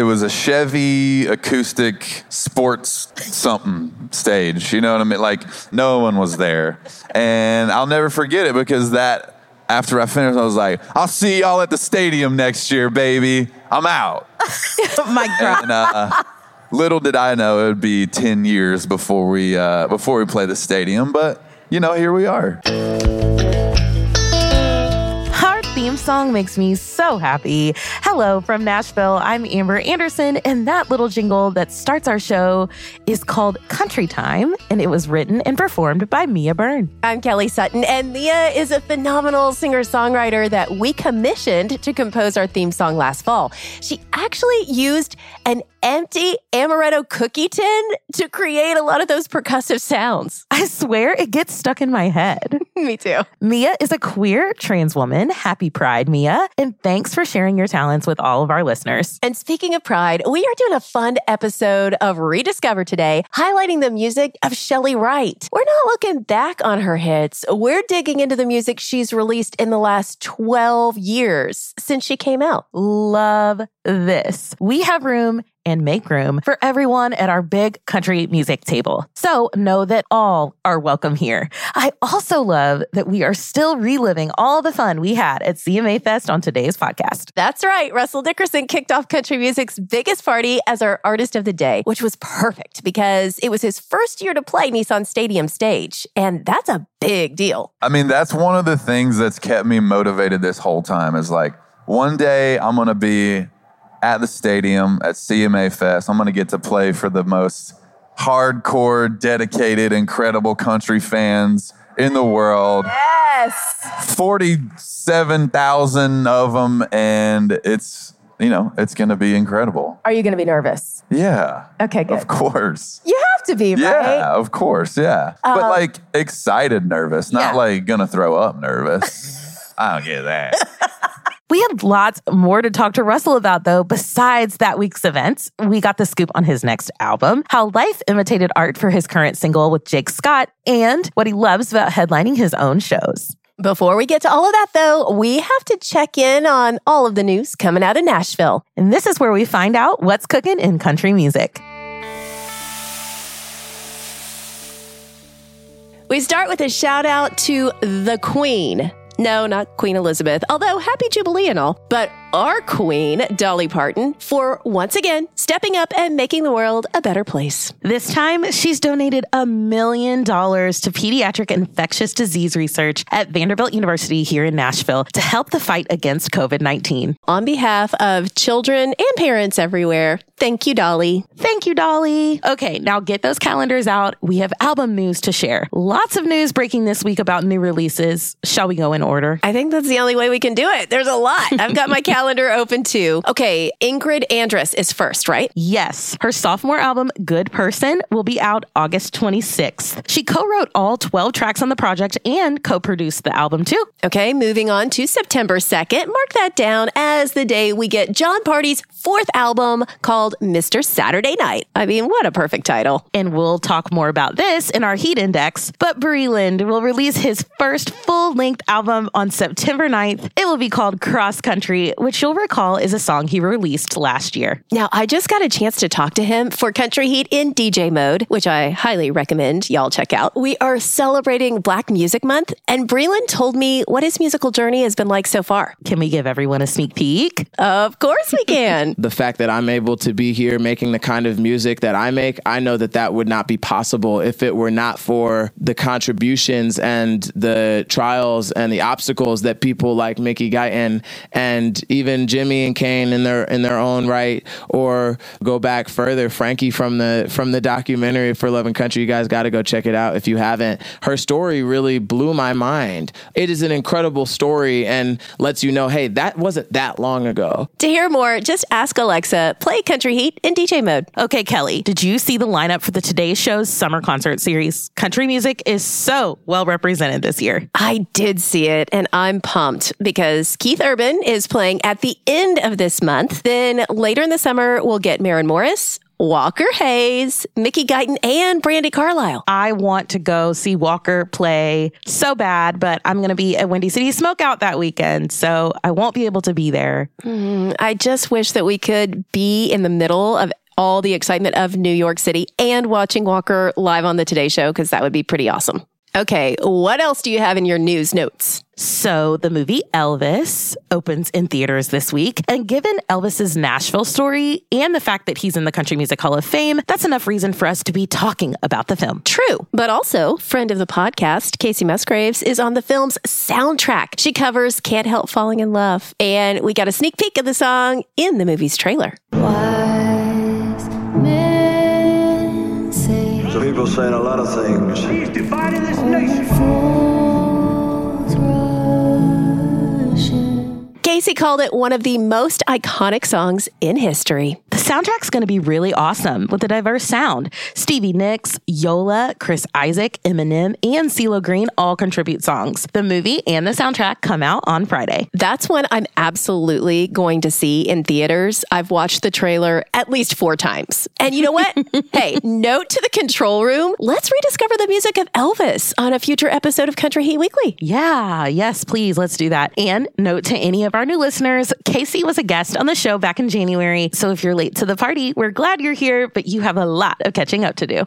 It was a Chevy acoustic sports something stage. You know what I mean? Like no one was there. And I'll never forget it because that after I finished, I was like, I'll see y'all at the stadium next year, baby. I'm out. My God. And, uh, little did I know it would be 10 years before we, uh, before we play the stadium. But, you know, here we are. Song makes me so happy. Hello from Nashville. I'm Amber Anderson, and that little jingle that starts our show is called Country Time, and it was written and performed by Mia Byrne. I'm Kelly Sutton, and Mia is a phenomenal singer songwriter that we commissioned to compose our theme song last fall. She actually used an empty amaretto cookie tin to create a lot of those percussive sounds. I swear it gets stuck in my head. Me too. Mia is a queer trans woman. Happy Pride, Mia. And thanks for sharing your talents with all of our listeners. And speaking of pride, we are doing a fun episode of Rediscover today, highlighting the music of Chely Wright. We're not looking back on her hits. We're digging into the music she's released in the last 12 years since she came out. Love this. We have room and make room for everyone at our big country music table. So know that all are welcome here. I also love that we are still reliving all the fun we had at CMA Fest on today's podcast. That's right. Russell Dickerson kicked off country music's biggest party as our artist of the day, which was perfect because it was his first year to play Nissan Stadium stage. And that's a big deal. I mean, that's one of the things that's kept me motivated this whole time is like, one day I'm going to be at the stadium at CMA Fest. I'm going to get to play for the most hardcore, dedicated, incredible country fans in the world. Yes. 47,000 of them. And it's, you know, it's going to be incredible. Are you going to be nervous? Yeah. Okay, good. Of course. You have to be, right? Yeah, of course. Yeah. but Uh, like excited nervous, not Yeah. like going to throw up nervous. I don't get that. We have lots more to talk to Russell about, though, besides that week's events. We got the scoop on his next album, how life imitated art for his current single with Jake Scott, and what he loves about headlining his own shows. Before we get to all of that, though, we have to check in on all of the news coming out of Nashville. And this is where we find out what's cooking in country music. We start with a shout out to the Queen. No, not Queen Elizabeth, although happy Jubilee and all, but our Queen, Dolly Parton, for once again stepping up and making the world a better place. This time, she's donated a million dollars to pediatric infectious disease research at Vanderbilt University here in Nashville to help the fight against COVID 19. On behalf of children and parents everywhere, thank you, Dolly. Thank you, Dolly. Okay, now get those calendars out. We have album news to share. Lots of news breaking this week about new releases. Shall we go in order? I think that's the only way we can do it. There's a lot. I've got my calendar open too. Okay, Ingrid Andress is first, right? Yes, her sophomore album, Good Person, will be out August 26th. She co wrote all 12 tracks on the project and co produced the album too. Okay, moving on to September 2nd. Mark that down as the day we get Jon Pardi's fourth album called Mr. Saturday Night. I mean, what a perfect title. And we'll talk more about this in our Heat Index. But Breland will release his first full length album on September 9th. It will be called Cross Country, which which you'll recall is a song he released last year. Now, I just got a chance to talk to him for Country Heat in DJ mode, which I highly recommend y'all check out. We are celebrating Black Music Month, and Breland told me what his musical journey has been like so far. Can we give everyone a sneak peek? Of course we can. the fact that I'm able to be here making the kind of music that I make, I know that that would not be possible if it were not for the contributions and the trials and the obstacles that people like Mickey Guyton and even Jimmie and Kane in their in their own right, or go back further, Frankie from the from the documentary for Love and Country. You guys got to go check it out if you haven't. Her story really blew my mind. It is an incredible story and lets you know, hey, that wasn't that long ago. to hear more, just ask Alexa, play Country Heat in DJ mode. Okay, Kelly, did you see the lineup for the Today Show's summer concert series? Country music is so well represented this year. I did see it and I'm pumped because Keith Urban is playing at the end of this month. Then later in the summer, we'll get Maren Morris, Walker Hayes, Mickey Guyton, and Brandi Carlile. I want to go see Walker play so bad, but I'm going to be at Windy City Smokeout that weekend, so I won't be able to be there. Mm-hmm. I just wish that we could be in the middle of all the excitement of New York City and watching Walker live on the Today Show because that would be pretty awesome. Okay, what else do you have in your news notes? So, the movie Elvis opens in theaters this week. And given Elvis's Nashville story and the fact that he's in the Country Music Hall of Fame, that's enough reason for us to be talking about the film. True, but also, friend of the podcast, Kacey Musgraves, is on the film's soundtrack. She covers Can't Help Falling in Love. And we got a sneak peek of the song in the movie's trailer. Wise people saying a lot of things. fools rush in. Kacey called it one of the most iconic songs in history. Soundtrack's going to be really awesome with a diverse sound. Stevie Nicks, Yola, Chris Isaak, Eminem, and CeeLo Green all contribute songs. The movie and the soundtrack come out on Friday. That's one I'm absolutely going to see in theaters. I've watched the trailer at least four times. And you know what? hey, note to the control room let's rediscover the music of Elvis on a future episode of Country Heat Weekly. Yeah, yes, please, let's do that. And note to any of our new listeners, Kacey was a guest on the show back in January. So if you're late to the party, we're glad you're here, but you have a lot of catching up to do.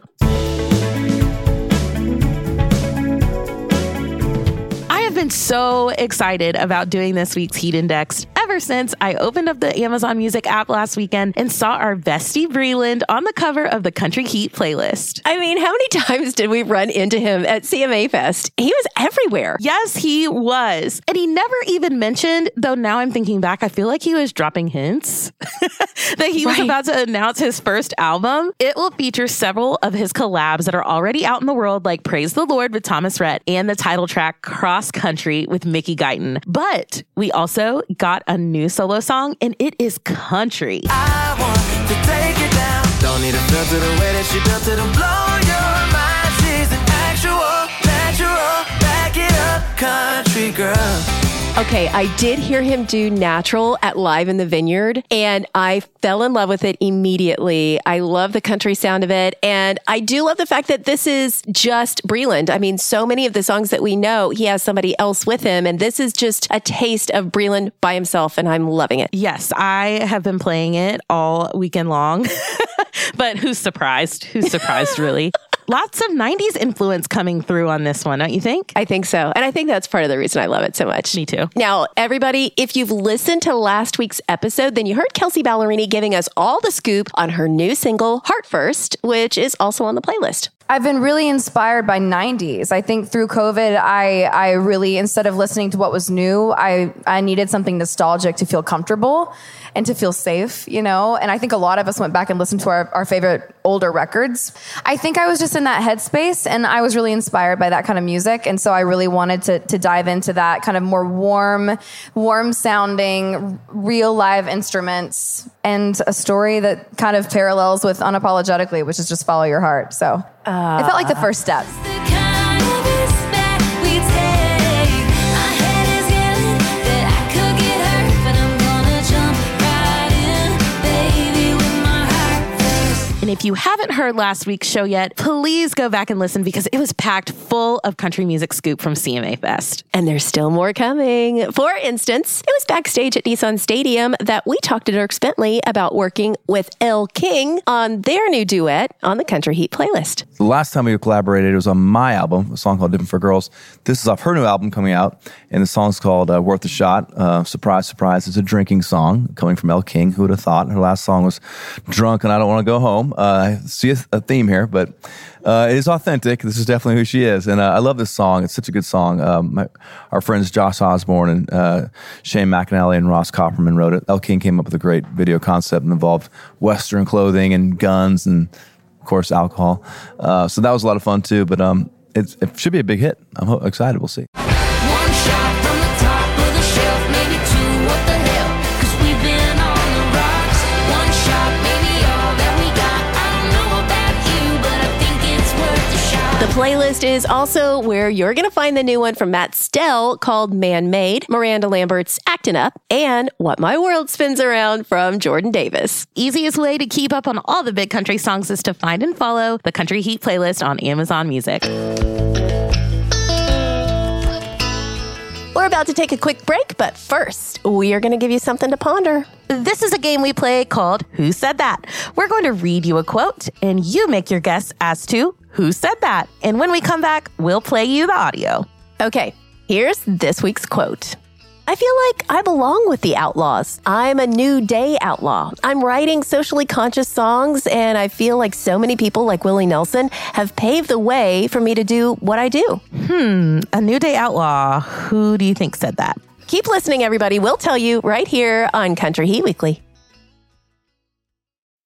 I have been so excited about doing this week's Heat Index ever since I opened up the Amazon Music app last weekend and saw our bestie Breland on the cover of the Country Heat playlist. I mean, how many times did we run into him at CMA Fest? He was everywhere. Yes, he was. And he never even mentioned, though now I'm thinking back, I feel like he was dropping hints that he was Right. about to announce his first album. It will feature several of his collabs that are already out in the world, like Praise the Lord with Thomas Rhett and the title track Cross Country with Mickey Guyton. But we also got a new solo song, and it is country. I want to take it down. Don't need a filter the way that she built it natural, country girl. Okay, I did hear him do Natural at Live in the Vineyard, and I fell in love with it immediately. I love the country sound of it, and I do love the fact that this is just Breland. I mean, so many of the songs that we know, he has somebody else with him, and this is just a taste of Breland by himself, and I'm loving it. Yes, I have been playing it all weekend long. but who's surprised? Who's surprised, really? Lots of 90s influence coming through on this one, don't you think? I think so. And I think that's part of the reason I love it so much. Me too. Now, everybody, if you've listened to last week's episode, then you heard Kelsea Ballerini giving us all the scoop on her new single, Heart First, which is also on the playlist. I've been really inspired by 90s. I think through COVID, I, I really, instead of listening to what was new, I, I needed something nostalgic to feel comfortable and to feel safe, you know? And I think a lot of us went back and listened to our, our favorite older records. I think I was just in that headspace and I was really inspired by that kind of music. And so I really wanted to, to dive into that kind of more warm, warm sounding, real live instruments and a story that kind of parallels with unapologetically, which is just follow your heart. So it felt like the first step. If you haven't heard last week's show yet, please go back and listen because it was packed full of country music scoop from CMA Fest. And there's still more coming. For instance, it was backstage at Nissan Stadium that we talked to Dierks Bentley about working with Elle King on their new duet on the Country Heat playlist. The last time we collaborated, it was on my album, a song called Different for Girls. This is off her new album coming out, and the song's called uh, Worth a Shot. Uh, surprise, surprise, it's a drinking song coming from Elle King. Who would have thought? Her last song was Drunk and I Don't Want to Go Home. Uh, I see a, a theme here, but uh, it is authentic. This is definitely who she is. And uh, I love this song. It's such a good song. Um, my, our friends Josh Osborne and uh, Shane McAnally and Ross Copperman wrote it. Elle King came up with a great video concept and involved Western clothing and guns and, of course, alcohol. Uh, so that was a lot of fun too. But um, it should be a big hit. I'm excited. We'll see. Playlist is also where you're going to find the new one from Matt Stell called Man Made, Miranda Lambert's Actin' Up, and What My World Spins Around from Jordan Davis. Easiest way to keep up on all the big country songs is to find and follow the Country Heat playlist on Amazon Music. We're about to take a quick break, but first, we are going to give you something to ponder. This is a game we play called Who Said That? We're going to read you a quote and you make your guess as to who said that. And when we come back, we'll play you the audio. Okay, here's this week's quote. I feel like I belong with the outlaws. I'm a new day outlaw. I'm writing socially conscious songs, and I feel like so many people, like Willie Nelson, have paved the way for me to do what I do. Hmm, a new day outlaw. Who do you think said that? Keep listening, everybody. We'll tell you right here on Country Heat Weekly.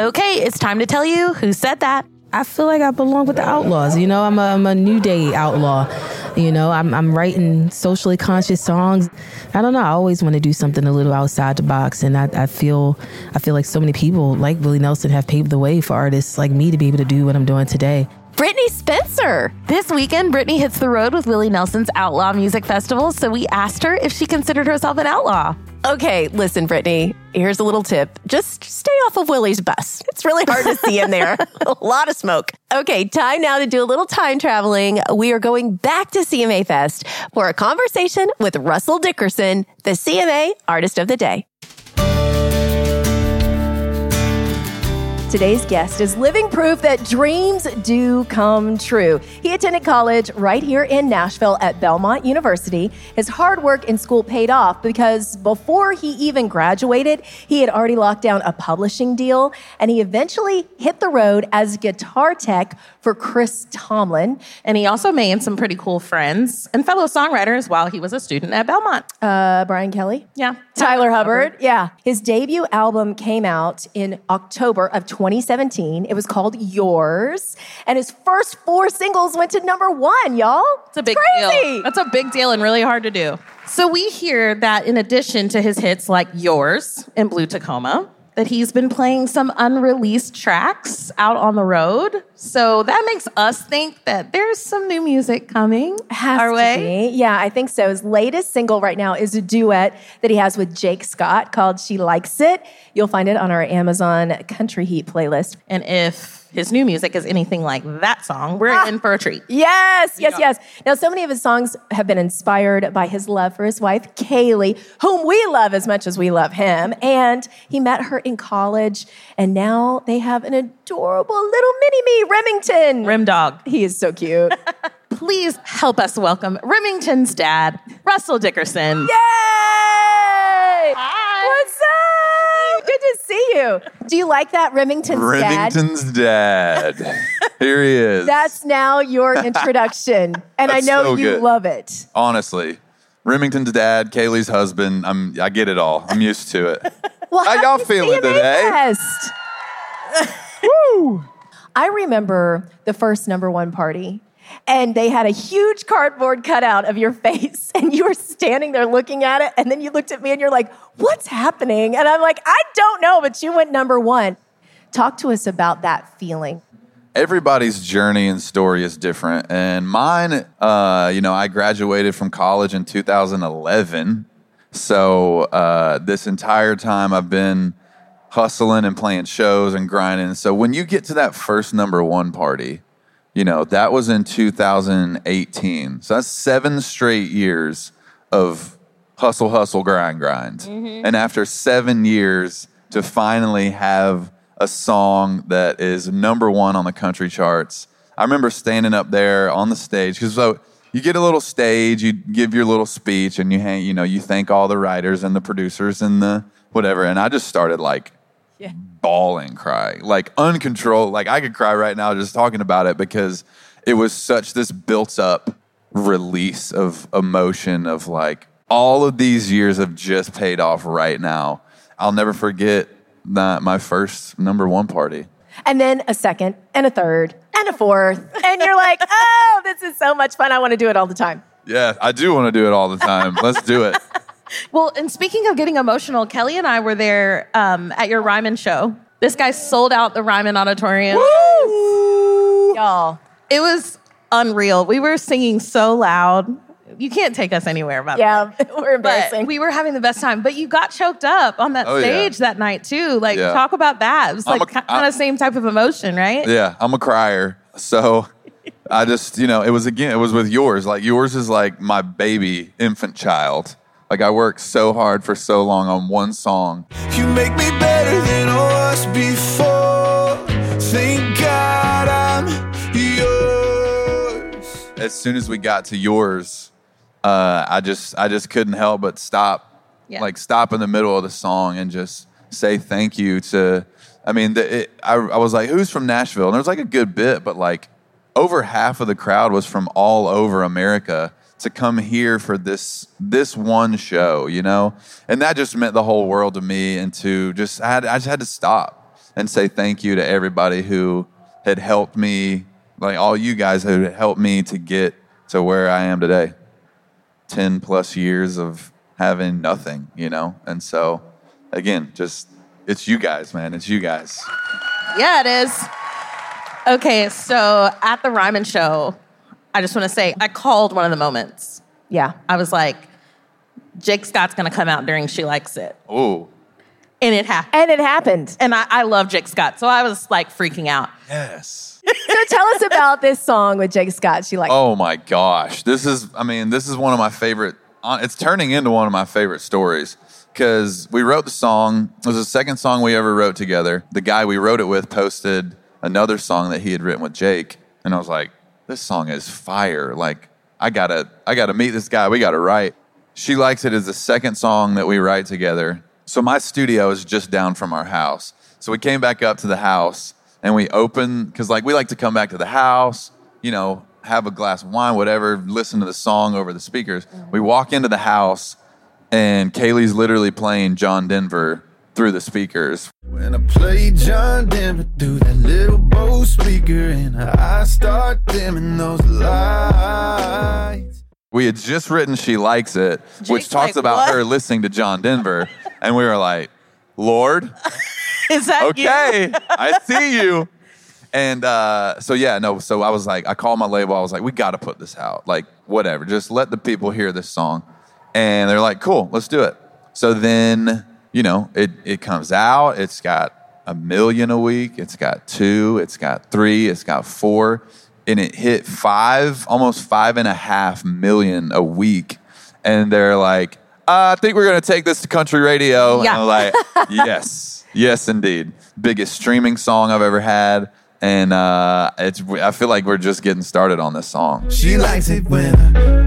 Okay, it's time to tell you who said that. I feel like I belong with the outlaws. You know, I'm a, I'm a new day outlaw. You know, I'm, I'm writing socially conscious songs. I don't know. I always want to do something a little outside the box, and I, I feel I feel like so many people like Willie Nelson have paved the way for artists like me to be able to do what I'm doing today. Brittney Spencer. This weekend, Brittney hits the road with Willie Nelson's Outlaw Music Festival, so we asked her if she considered herself an outlaw. Okay, listen, Brittney, here's a little tip. Just stay off of Willie's bus. It's really hard to see in there. a lot of smoke. Okay, time now to do a little time traveling. We are going back to CMA Fest for a conversation with Russell Dickerson, the CMA Artist of the Day. Today's guest is living proof that dreams do come true. He attended college right here in Nashville at Belmont University. His hard work in school paid off because before he even graduated, he had already locked down a publishing deal and he eventually hit the road as guitar tech for Chris Tomlin. And he also made some pretty cool friends and fellow songwriters while he was a student at Belmont. Uh, Brian Kelly? Yeah. Tyler Hubbard. Yeah. His debut album came out in October of 2017. It was called Yours. And his first four singles went to number one, y'all. It's a big crazy. deal. That's a big deal and really hard to do. So we hear that in addition to his hits like Yours and Blue Tacoma, that he's been playing some unreleased tracks out on the road. So that makes us think that there's some new music coming Has our to way. be. Yeah, I think so. His latest single right now is a duet that he has with Jake Scott called She Likes It. You'll find it on our Amazon Country Heat playlist. And if his new music is anything like that song, we're Ah. in for a treat. Yes, yes, yes. Now, so many of his songs have been inspired by his love for his wife, Kailey, whom we love as much as we love him. And he met her in college, and now they have an adorable little mini me, Remington. Rim dog. He is so cute. Please help us welcome Remington's dad, Russell Dickerson. Yay! Hi. What's up? Good to see you. Do you like that, Remington's dad? Remington's dad. Here he is. That's now your introduction, and I know so you good. love it. Honestly, Remington's dad, Kailey's husband. I'm. I get it all. I'm used to it. Well, How y'all feeling today? Woo! I remember the first number one party, and they had a huge cardboard cutout of your face, and you were standing there looking at it, and then you looked at me and you're like, What's happening? And I'm like, I don't know, but you went number one. Talk to us about that feeling. everybody's journey and story is different. And mine, uh, you know, I graduated from college in 2011. So uh, this entire time I've been hustling and playing shows and grinding. So when you get to that first number one party, you know, that was in 2018. So that's seven straight years of hustle, hustle, grind, grind. Mm-hmm. And after seven years to finally have a song that is number one on the country charts, I remember standing up there on the stage because so you get a little stage, you give your little speech, and you hang, you know, you thank all the writers and the producers and the whatever. And I just started like bawling, cry, like uncontrolled. Like I could cry right now just talking about it because it was such this built up release of emotion of like all of these years have just paid off right now. I'll never forget that my first number one party. And then a second, and a third, and a fourth. And you're like, Oh, this is so much fun. I want to do it all the time. Yeah, I do want to do it all the time. Let's do it. Well, and speaking of getting emotional, Kelly and I were there um, at your Ryman show. This guy sold out the Ryman Auditorium. Y'all. It was unreal. We were singing so loud. You can't take us anywhere about Yeah, that. we're embarrassing. But we were having the best time. But you got choked up on that Oh, yeah. stage that night too. Like, Yeah. talk about that. It was I'm like kind of same type of emotion, right? Yeah, I'm a crier. So I just, you know, it was again, it was with yours. Like yours is like my baby infant child. Like I worked so hard for so long on one song. You make me better than I was before. Thank God I'm yours. As soon as we got to yours, uh, I just I just couldn't help but stop, Yeah. like stop in the middle of the song and just say thank you to. I mean, the, it, I, I was like, "Who's from Nashville?" And there was like a good bit, but like over half of the crowd was from all over America to come here for this this one show, you know, and that just meant the whole world to me. And to just I, had, I just had to stop and say thank you to everybody who had helped me, like all you guys who helped me to get to where I am today. 10 plus years of having nothing, you know? And so, again, just it's you guys, man. It's you guys. Yeah, it is. Okay, so at the Ryman show, I just want to say I called one of the moments. Yeah. I was like, Jake Scott's gonna come out during She Likes It. Oh, And it happened. And it happened. And I, I love Jake Scott. So I was like freaking out. yes. So tell us about this song with Jake Scott. She likes Oh my gosh. This is, I mean, this is one of my favorite, uh, it's turning into one of my favorite stories because we wrote the song. It was the second song we ever wrote together. The guy we wrote it with posted another song that he had written with Jake. And I was like, this song is fire. Like, I gotta, I gotta meet this guy. We gotta write. She Likes it as the second song that we write together. So my studio is just down from our house. So we came back up to the house and we opened, because like we like to come back to the house, you know, have a glass of wine, whatever, listen to the song over the speakers. We mm-hmm. walk into the house and Kailey's literally playing John Denver through the speakers. When I play John Denver through that little Bose speaker and her eyes start dimming those lights. We had just written She Likes It, which talks like, about "What?" her listening to John Denver. and we were like, Lord, Is that okay, I see you. And uh, so yeah, no. So I was like, I called my label. I was like, we got to put this out. Like whatever, just let the people hear this song. And they're like, cool, let's do it. So then you know, it it comes out. It's got a million a week. It's got two. It's got three. It's got four, and it hit five, almost five and a half million a week. And they're like, uh, I think we're gonna take this to country radio. Yeah. And I'm like, yes, yes, indeed. Biggest streaming song I've ever had. And uh, it's I feel like we're just getting started on this song. She likes it when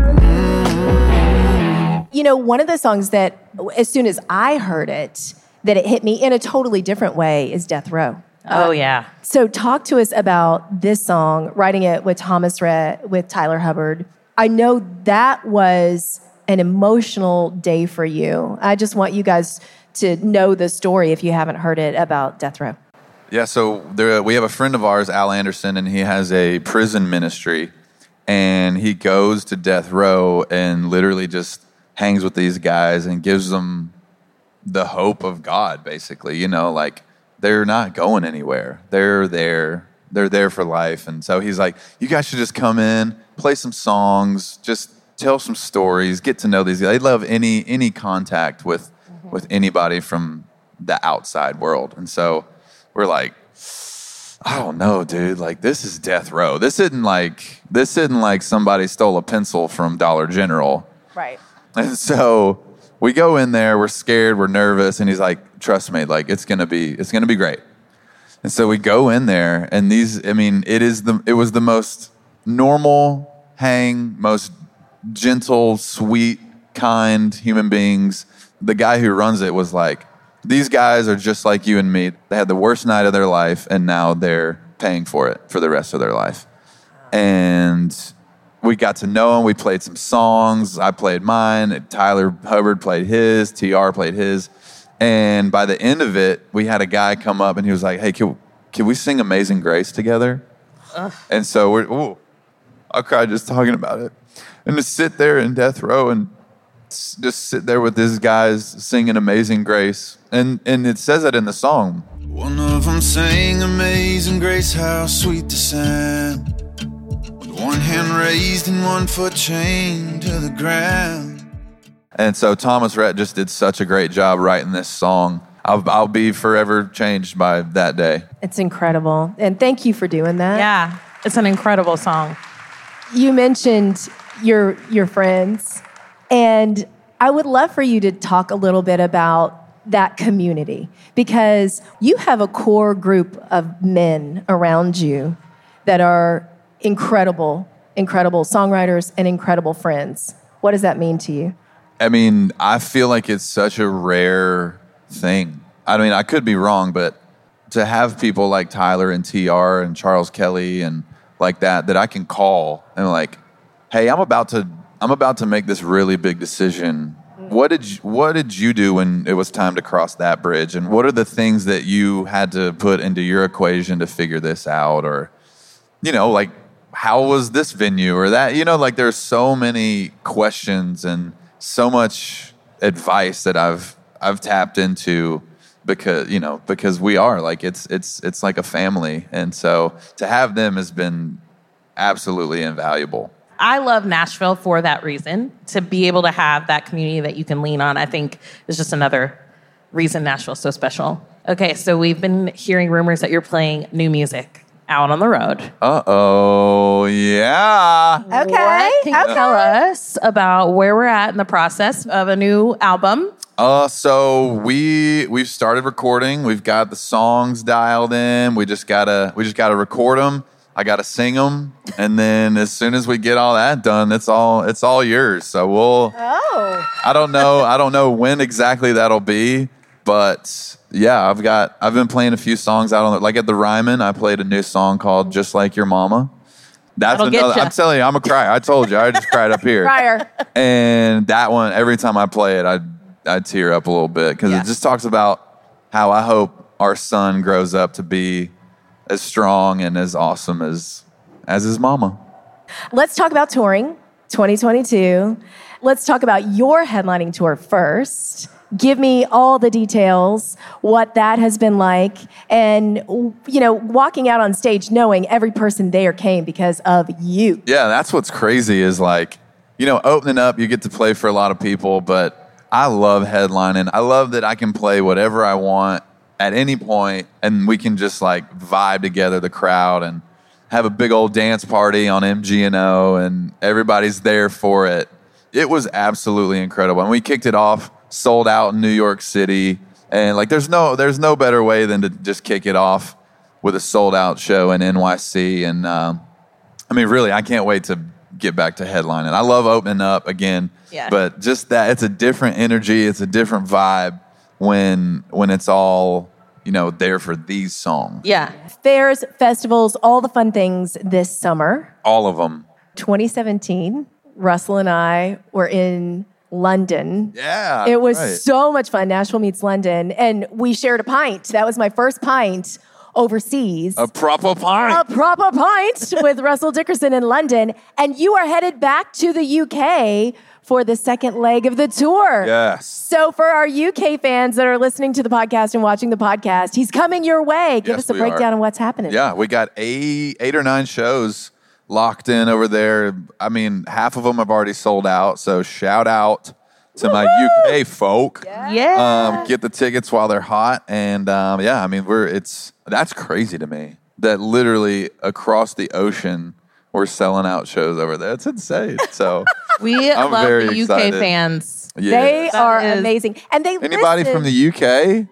You know, one of the songs that, as soon as I heard it, that it hit me in a totally different way is Death Row. Oh uh, yeah. So, talk to us about this song, writing it with Thomas Rhett, with Tyler Hubbard. I know that was an emotional day for you. I just want you guys to know the story if you haven't heard it about Death Row. Yeah, so there, we have a friend of ours, Al Anderson, and he has a prison ministry. And he goes to death row and literally just hangs with these guys and gives them the hope of God, basically. You know, like they're not going anywhere. They're there. They're there for life. And so he's like, you guys should just come in, play some songs, just tell some stories, get to know these guys. They love any any contact with with anybody from the outside world. And so we're like, I don't know, dude. Like this is death row. This isn't like this isn't like somebody stole a pencil from Dollar General. Right. And so we go in there, we're scared, we're nervous, and he's like, trust me, like it's gonna be it's gonna be great. And so we go in there, and these, I mean, it is the it was the most normal hang, most gentle, sweet, kind human beings. The guy who runs it was like, these guys are just like you and me. They had the worst night of their life, and now they're paying for it for the rest of their life. And we got to know him. We played some songs. I played mine. Tyler Hubbard played his. TR played his. And by the end of it, we had a guy come up and he was like, "Hey, can, can we sing Amazing Grace together?" And so we're, ooh, I cried just talking about it. And to sit there in death row and just sit there with these guys singing Amazing Grace. And, and it says it in the song. One of them sang Amazing Grace, how sweet the sound. With one hand raised and one foot chained to the ground. And so Thomas Rhett just did such a great job writing this song. I'll, I'll be forever changed by that day. It's incredible. And thank you for doing that. Yeah. It's an incredible song. You mentioned your your friends, and I would love for you to talk a little bit about that community because you have a core group of men around you that are incredible, incredible songwriters and incredible friends. What does that mean to you? I mean, I feel like it's such a rare thing. I mean, I could be wrong, but to have people like Tyler and TR and Charles Kelly and like that that I can call and like, hey, I'm about to I'm about to make this really big decision. What did you, what did you do when it was time to cross that bridge? And what are the things that you had to put into your equation to figure this out? Or, you know, like how was this venue or that? You know, like there's so many questions and so much advice that I've I've tapped into because you know because we are like it's it's it's like a family and so to have them has been absolutely invaluable I love Nashville for that reason. To be able to have that community that you can lean on, I think is just another reason Nashville's so special. Okay, so we've been hearing rumors that you're playing new music out on the road. uh-oh yeah Okay. What can you tell us about where we're at in the process of a new album? Uh, so we we've started recording. We've got the songs dialed in. We just gotta we just gotta record them. I gotta sing them, and then as soon as we get all that done, it's all it's all yours. So we'll. Oh. I don't know. I don't know when exactly that'll be, but yeah, I've got I've been playing a few songs out on the, like at the Ryman. I played a new song called "Just Like Your Mama." That's That'll another. I'm telling you, I'm a cry. I told you, I just cried up here. Crier. And that one, every time I play it, I I tear up a little bit because Yeah. it just talks about how I hope our son grows up to be as strong and as awesome as as his mama. Let's talk about touring 2022. Let's talk about your headlining tour first. Give me all the details, what that has been like, and you know, walking out on stage knowing every person there came because of you. Yeah, that's what's crazy is like, you know, opening up, you get to play for a lot of people, but I love headlining. I love that I can play whatever I want at any point and we can just like vibe together, the crowd, and have a big old dance party on MGNO and everybody's there for it. It was absolutely incredible. And we kicked it off, sold out in New York City. And like there's no there's no better way than to just kick it off with a sold out show in NYC. And um, I mean, really, I can't wait to get back to headlining. I love opening up again, Yeah. but just that it's a different energy, it's a different vibe when when it's all you know there for these songs. Yeah. Fairs, festivals, all the fun things this summer. All of them. 2017, Russell and I were in London. Yeah, It was right. so much fun. Nashville meets London. And we shared a pint. That was my first pint overseas. A proper pint. A proper pint with Russell Dickerson in London. And you are headed back to the UK for the second leg of the tour. Yes. So, for our UK fans that are listening to the podcast and watching the podcast, he's coming your way. Give Yes, us a breakdown are. of what's happening. Yeah, we got eight, eight or nine shows locked in over there. I mean, half of them have already sold out. So shout out to my UK folk. Yeah. Um, get the tickets while they're hot, and um, yeah, I mean, we're it's that's crazy to me that literally across the ocean we're selling out shows over there. It's insane. So We I'm love very the UK excited. fans. Yeah. They That are is- amazing. And they Anybody listen- from the UK?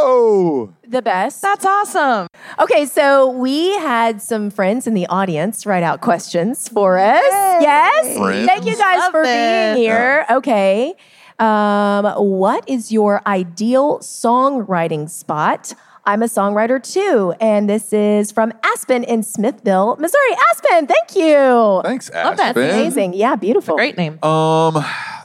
Oh, the best. That's awesome. Okay, so we had some friends in the audience write out questions for us. Yes. Friends. Thank you guys Love for this. being here. Okay. Um, what is your ideal songwriting spot? I'm a songwriter too, and this is from Aspen in Smithville, Missouri. Aspen, thank you. Thanks, Love that. Aspen. Amazing. Yeah, beautiful. Great name. Um,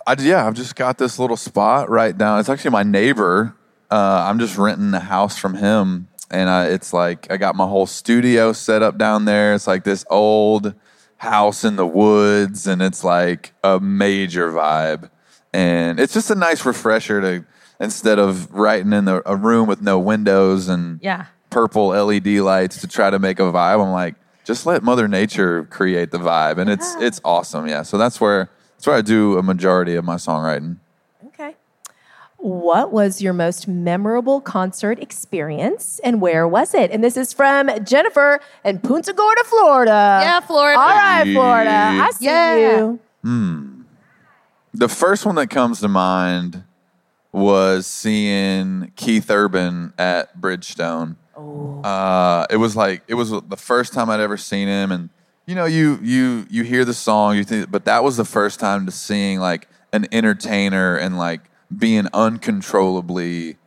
I, yeah, I've just got this little spot right down. It's actually my neighbor. Uh, I'm just renting a house from him, and I, it's like I got my whole studio set up down there. It's like this old house in the woods, and it's like a major vibe, and it's just a nice refresher to instead of writing in the, a room with no windows and Yeah. purple LED lights to try to make a vibe. I'm like, just let Mother Nature create the vibe, and it's it's awesome. Yeah, so that's where that's where I do a majority of my songwriting. Okay. What was your most memorable concert experience and where was it? And this is from Jennifer in Punta Gorda, Florida. Yeah, Florida. All right, Florida. I see Yeah. you. The first one that comes to mind was seeing Keith Urban at Bridgestone. Uh, it was like it was the first time I'd ever seen him, and you know, you you you hear the song, you think, but that was the first time to seeing like an entertainer and like being uncontrollably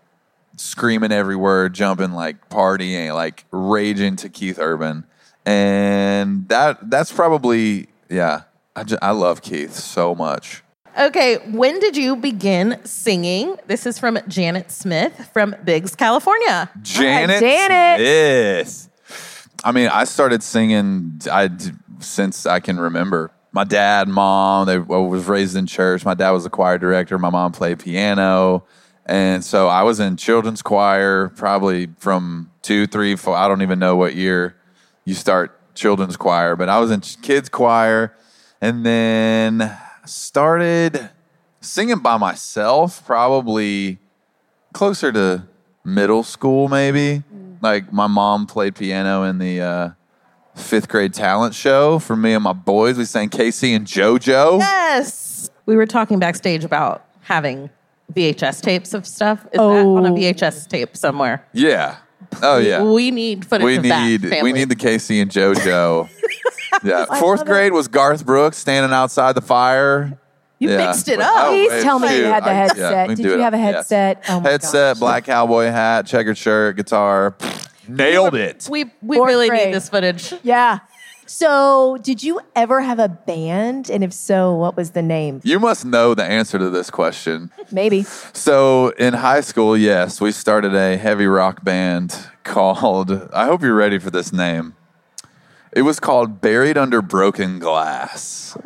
screaming every word, jumping like partying, like raging to Keith Urban, and that that's probably yeah. I, ju- I love Keith so much. Okay, when did you begin singing? This is from Janet Smith from Biggs, California. Janet. Janet. Yes. I mean, I started singing I since I can remember. My dad, mom, they I was raised in church. My dad was a choir director. My mom played piano, and so I was in children's choir probably from two, three, four. I don't even know what year you start children's choir, but I was in kids choir, and then started singing by myself probably closer to middle school, maybe. Like my mom played piano in the uh, fifth grade talent show for me and my boys. We sang K-Ci and JoJo. Yes. We were talking backstage about having VHS tapes of stuff. Is that on a oh. VHS tape somewhere? Yeah. Oh yeah. We need footage we of need that. we need the K-Ci and JoJo. yeah. Fourth love grade was Garth Brooks standing outside the fire. You Yeah. mixed it oh, up. oh, Please wait, tell me you had the I- yeah, headset. Did you it. have a Yes. headset? Oh my Headset, black cowboy hat, checkered shirt, guitar. Nailed it. We we Fourth really grade. need this footage. Yeah. So, did you ever have a band? And if so, what was the name? You must know the answer to this question. Maybe. So in high school, yes, we started a heavy rock band called. I hope you're ready for this name. It was called Buried Under Broken Glass.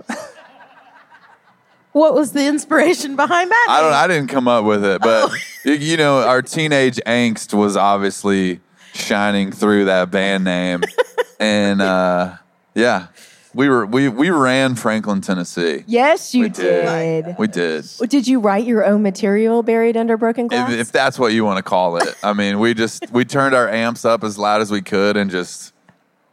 What was the inspiration behind that? I don't. I didn't come up with it, but oh. y- you know, our teenage angst was obviously shining through that band name, and uh, yeah, we were we we ran Franklin, Tennessee. Yes, you We did. did. We did. Did you write your own material buried under broken glass? If, if that's what you want to call it, I mean, we just we turned our amps up as loud as we could and just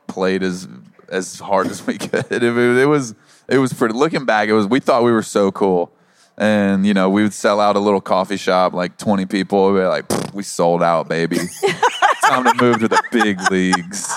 played as as hard as we could. It, was- it was it was pretty. Looking back, it was we thought we were so cool, and you know we would sell out a little coffee shop like twenty people. We'd be like, we sold out, baby. Time to move to the big leagues.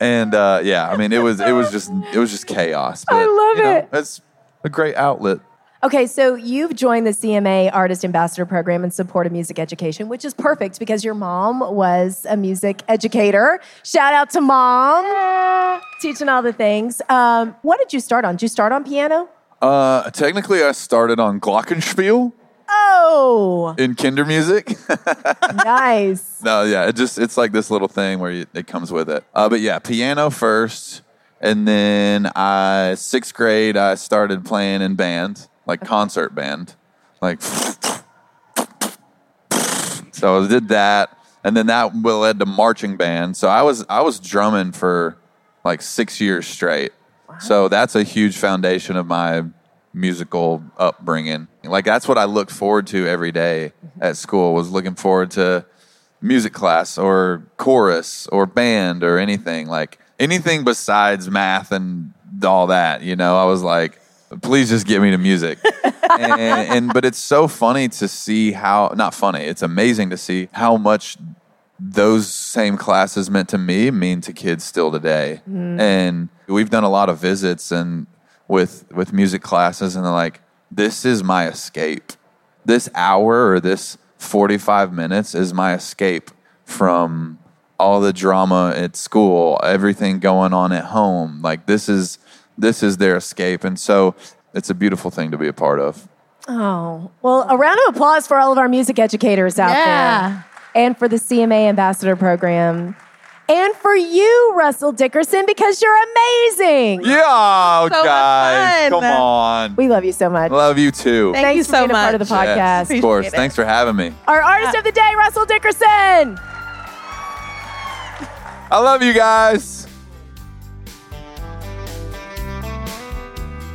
And uh, yeah, I mean, it was it was just it was just chaos. But, I love you know, it. It's a great outlet. Okay, so you've joined the CMA Artist Ambassador Program in support of music education, which is perfect because your mom was a music educator. Shout out to mom, teaching all the things. Um, what did you start on? Did you start on piano? Uh, technically, I started on Glockenspiel Oh, in Kindermusik. nice. no, yeah, it just it's like this little thing where you, it comes with it. Uh, but yeah, piano first, and then I sixth grade I started playing in band, like concert band, like. So I did that, and then that will led to marching band. So I was I was drumming for like six years straight. So that's a huge foundation of my musical upbringing. Like that's what I looked forward to every day at school was looking forward to music class or chorus or band or anything like anything besides math and all that, you know. I was like please just get me to music. and, and but it's so funny to see how not funny, it's amazing to see how much those same classes meant to me mean to kids still today. Mm. And we've done a lot of visits and with with music classes and they're like, this is my escape. This hour or this 45 minutes is my escape from all the drama at school, everything going on at home. Like this is this is their escape. And so it's a beautiful thing to be a part of. Oh, well, a round of applause for all of our music educators out Yeah. there and for the CMA Ambassador Program. And for you, Russell Dickerson, because you're amazing. Yeah, So guys, come on. We love you so much. Love you too. Thank Thanks you for so being a part of the Yes, podcast. of course. It. Thanks for having me. Our artist of the day, Russell Dickerson. I love you guys.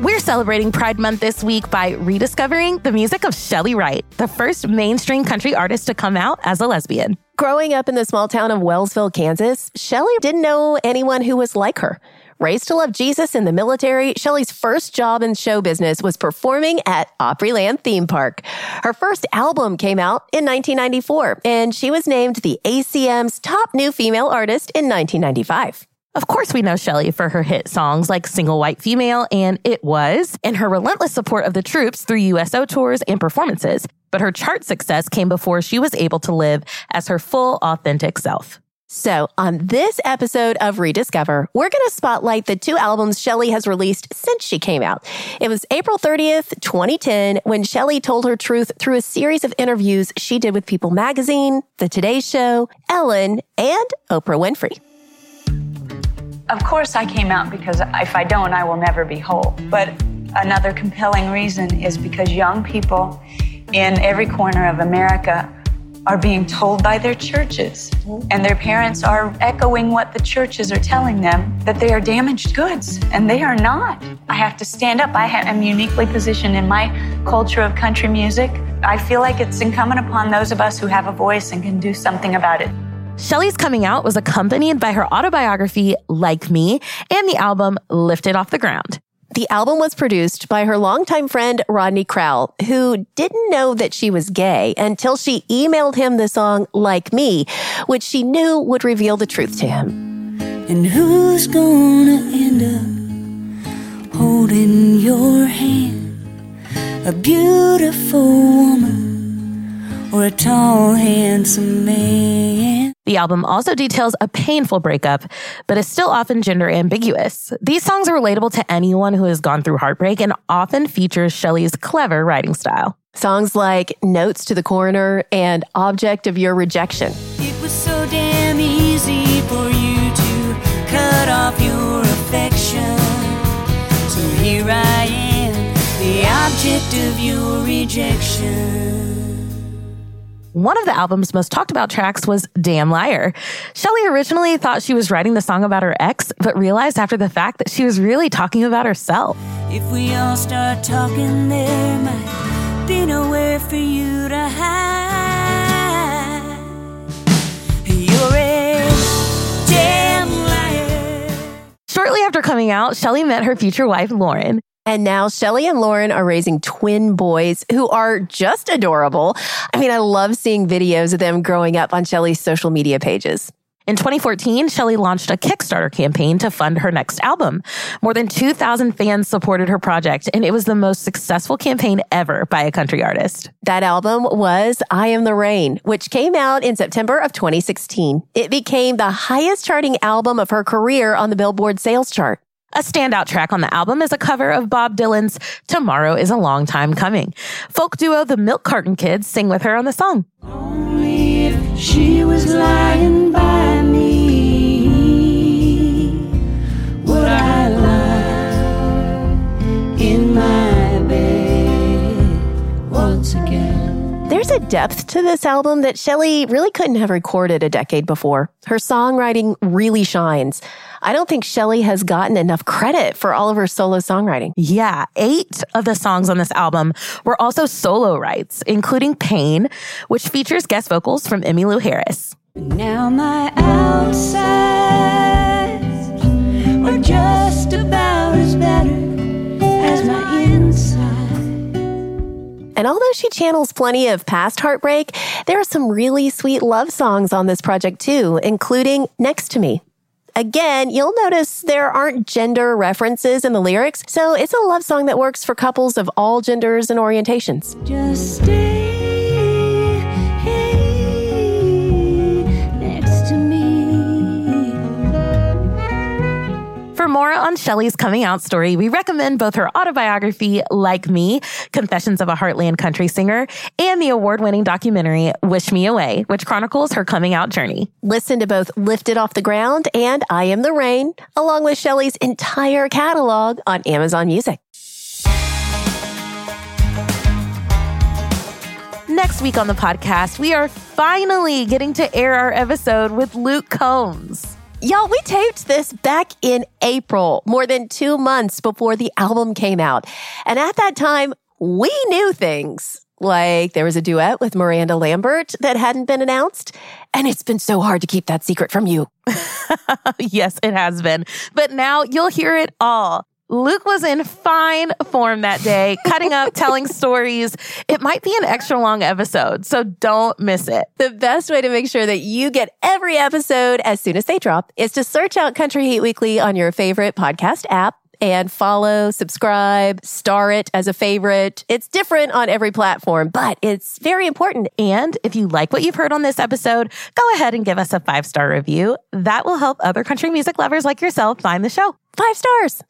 We're celebrating Pride Month this week by rediscovering the music of Chely Wright, the first mainstream country artist to come out as a lesbian. Growing up in the small town of Wellsville, Kansas, Chely didn't know anyone who was like her. Raised to love Jesus in the military, Chely's first job in show business was performing at Opryland Theme Park. Her first album came out in 1994, and she was named the ACM's top new female artist in 1995. Of course, we know Chely for her hit songs like Single White Female and It Was, and her relentless support of the troops through USO tours and performances. But her chart success came before she was able to live as her full, authentic self. So, on this episode of Rediscover, we're going to spotlight the two albums Chely has released since she came out. It was April 30th, 2010, when Chely told her truth through a series of interviews she did with People Magazine, The Today Show, Ellen, and Oprah Winfrey. Of course, I came out because if I don't, I will never be whole. But another compelling reason is because young people in every corner of America are being told by their churches, and their parents are echoing what the churches are telling them that they are damaged goods, and they are not. I have to stand up. I am uniquely positioned in my culture of country music. I feel like it's incumbent upon those of us who have a voice and can do something about it. Chely's coming out was accompanied by her autobiography, Like Me, and the album Lifted Off the Ground. The album was produced by her longtime friend Rodney Crowell, who didn't know that she was gay until she emailed him the song Like Me, which she knew would reveal the truth to him. And who's gonna end up holding your hand? A beautiful woman or a tall, handsome man? The album also details a painful breakup, but is still often gender ambiguous. These songs are relatable to anyone who has gone through heartbreak and often features Chely's clever writing style. Songs like Notes to the Coroner and Object of Your Rejection. It was so damn easy for you to cut off your affection. So here I am, the subject of your rejection. One of the album's most talked about tracks was Damn Liar. Chely originally thought she was writing the song about her ex, but realized after the fact that she was really talking about herself. If we all start talking, there might be nowhere for you to hide. You're a damn liar. Shortly after coming out, Chely met her future wife, Lauren. And now Chely and Lauren are raising twin boys who are just adorable. I mean, I love seeing videos of them growing up on Chely's social media pages. In 2014, Chely launched a Kickstarter campaign to fund her next album. More than 2,000 fans supported her project, and it was the most successful campaign ever by a country artist. That album was I Am the Rain, which came out in September of 2016. It became the highest charting album of her career on the Billboard sales chart. A standout track on the album is a cover of Bob Dylan's Tomorrow is a Long Time Coming. Folk duo The Milk Carton Kids sing with her on the song. Only if she was lying by me, would I lie in my There's a depth to this album that Chely really couldn't have recorded a decade before. Her songwriting really shines. I don't think Chely has gotten enough credit for all of her solo songwriting. Yeah, eight of the songs on this album were also solo writes, including Pain, which features guest vocals from Emmylou Harris. Now my outsides are just about as better And although she channels plenty of past heartbreak, there are some really sweet love songs on this project too, including Next to Me. Again, you'll notice there aren't gender references in the lyrics, so it's a love song that works for couples of all genders and orientations. Just stay For more on Chely's coming out story, we recommend both her autobiography, Like Me, Confessions of a Heartland Country Singer, and the award winning documentary, Wish Me Away, which chronicles her coming out journey. Listen to both Lifted Off the Ground and I Am the Rain, along with Chely's entire catalog on Amazon Music. Next week on the podcast, we are finally getting to air our episode with Luke Combs. Y'all, we taped this back in April, more than two months before the album came out. And at that time, we knew things. Like there was a duet with Miranda Lambert that hadn't been announced. And it's been so hard to keep that secret from you. yes, it has been. But now you'll hear it all. Luke was in fine form that day, cutting up, telling stories. It might be an extra long episode, so don't miss it. The best way to make sure that you get every episode as soon as they drop is to search out Country Heat Weekly on your favorite podcast app and follow, subscribe, star it as a favorite. It's different on every platform, but it's very important. And if you like what you've heard on this episode, go ahead and give us a five star review. That will help other country music lovers like yourself find the show. Five stars.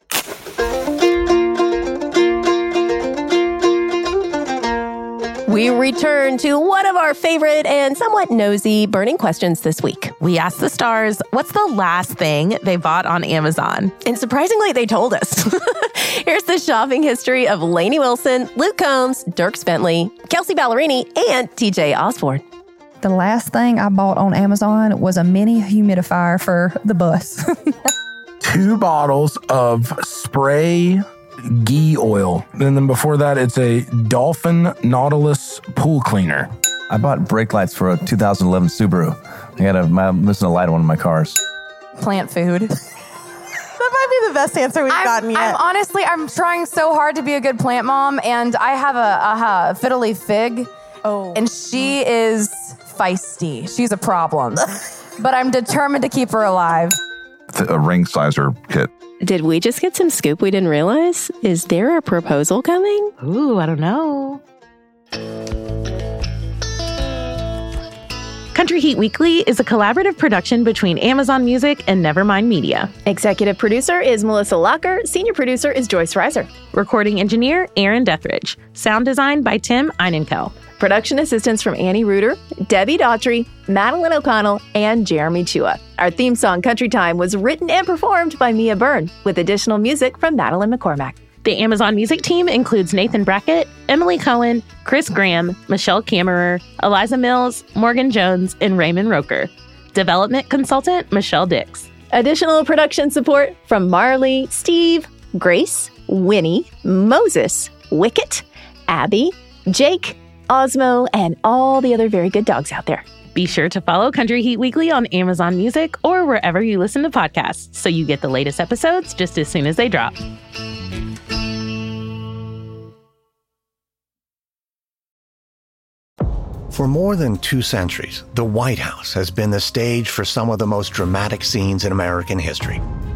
We return to one of our favorite and somewhat nosy burning questions this week. We asked the stars, what's the last thing they bought on Amazon? And surprisingly, they told us. Here's the shopping history of Lainey Wilson, Luke Combs, Dierks Bentley, Kelsea Ballerini, and TJ Osborne. The last thing I bought on Amazon was a mini humidifier for the bus. Two bottles of spray ghee oil. And then before that, it's a Dolphin Nautilus pool cleaner. I bought brake lights for a 2011 Subaru. I got a I'm missing a light on one of my cars. Plant food. That might be the best answer we've I'm, gotten yet. I'm honestly, I'm trying so hard to be a good plant mom, and I have a, a, a fiddly fig. Oh. And she is feisty. She's a problem. but I'm determined to keep her alive. A ring sizer kit. Did we just get some scoop we didn't realize? Is there a proposal coming? Ooh, I don't know. Country Heat Weekly is a collaborative production between Amazon Music and Nevermind Media. Executive producer is Melissa Locker. Senior producer is Joyce Reiser. Recording engineer, Aaron Deathridge. Sound design by Tim Einenkel. Production assistance from Annie Reuter, Debbie Daughtry, Madeline O'Connell, and Jeremy Chua. Our theme song, Country Time, was written and performed by Mia Byrne, with additional music from Madeline McCormack. The Amazon Music team includes Nathan Brackett, Emily Cohen, Chris Graham, Michelle Kammerer, Eliza Mills, Morgan Jones, and Raymond Roker. Development consultant Michelle Dix. Additional production support from Marley, Steve, Grace, Winnie, Moses, Wicket, Abby, Jake, Osmo, and all the other very good dogs out there. Be sure to follow Country Heat Weekly on Amazon Music or wherever you listen to podcasts so you get the latest episodes just as soon as they drop. For more than two centuries, the White House has been the stage for some of the most dramatic scenes in American history.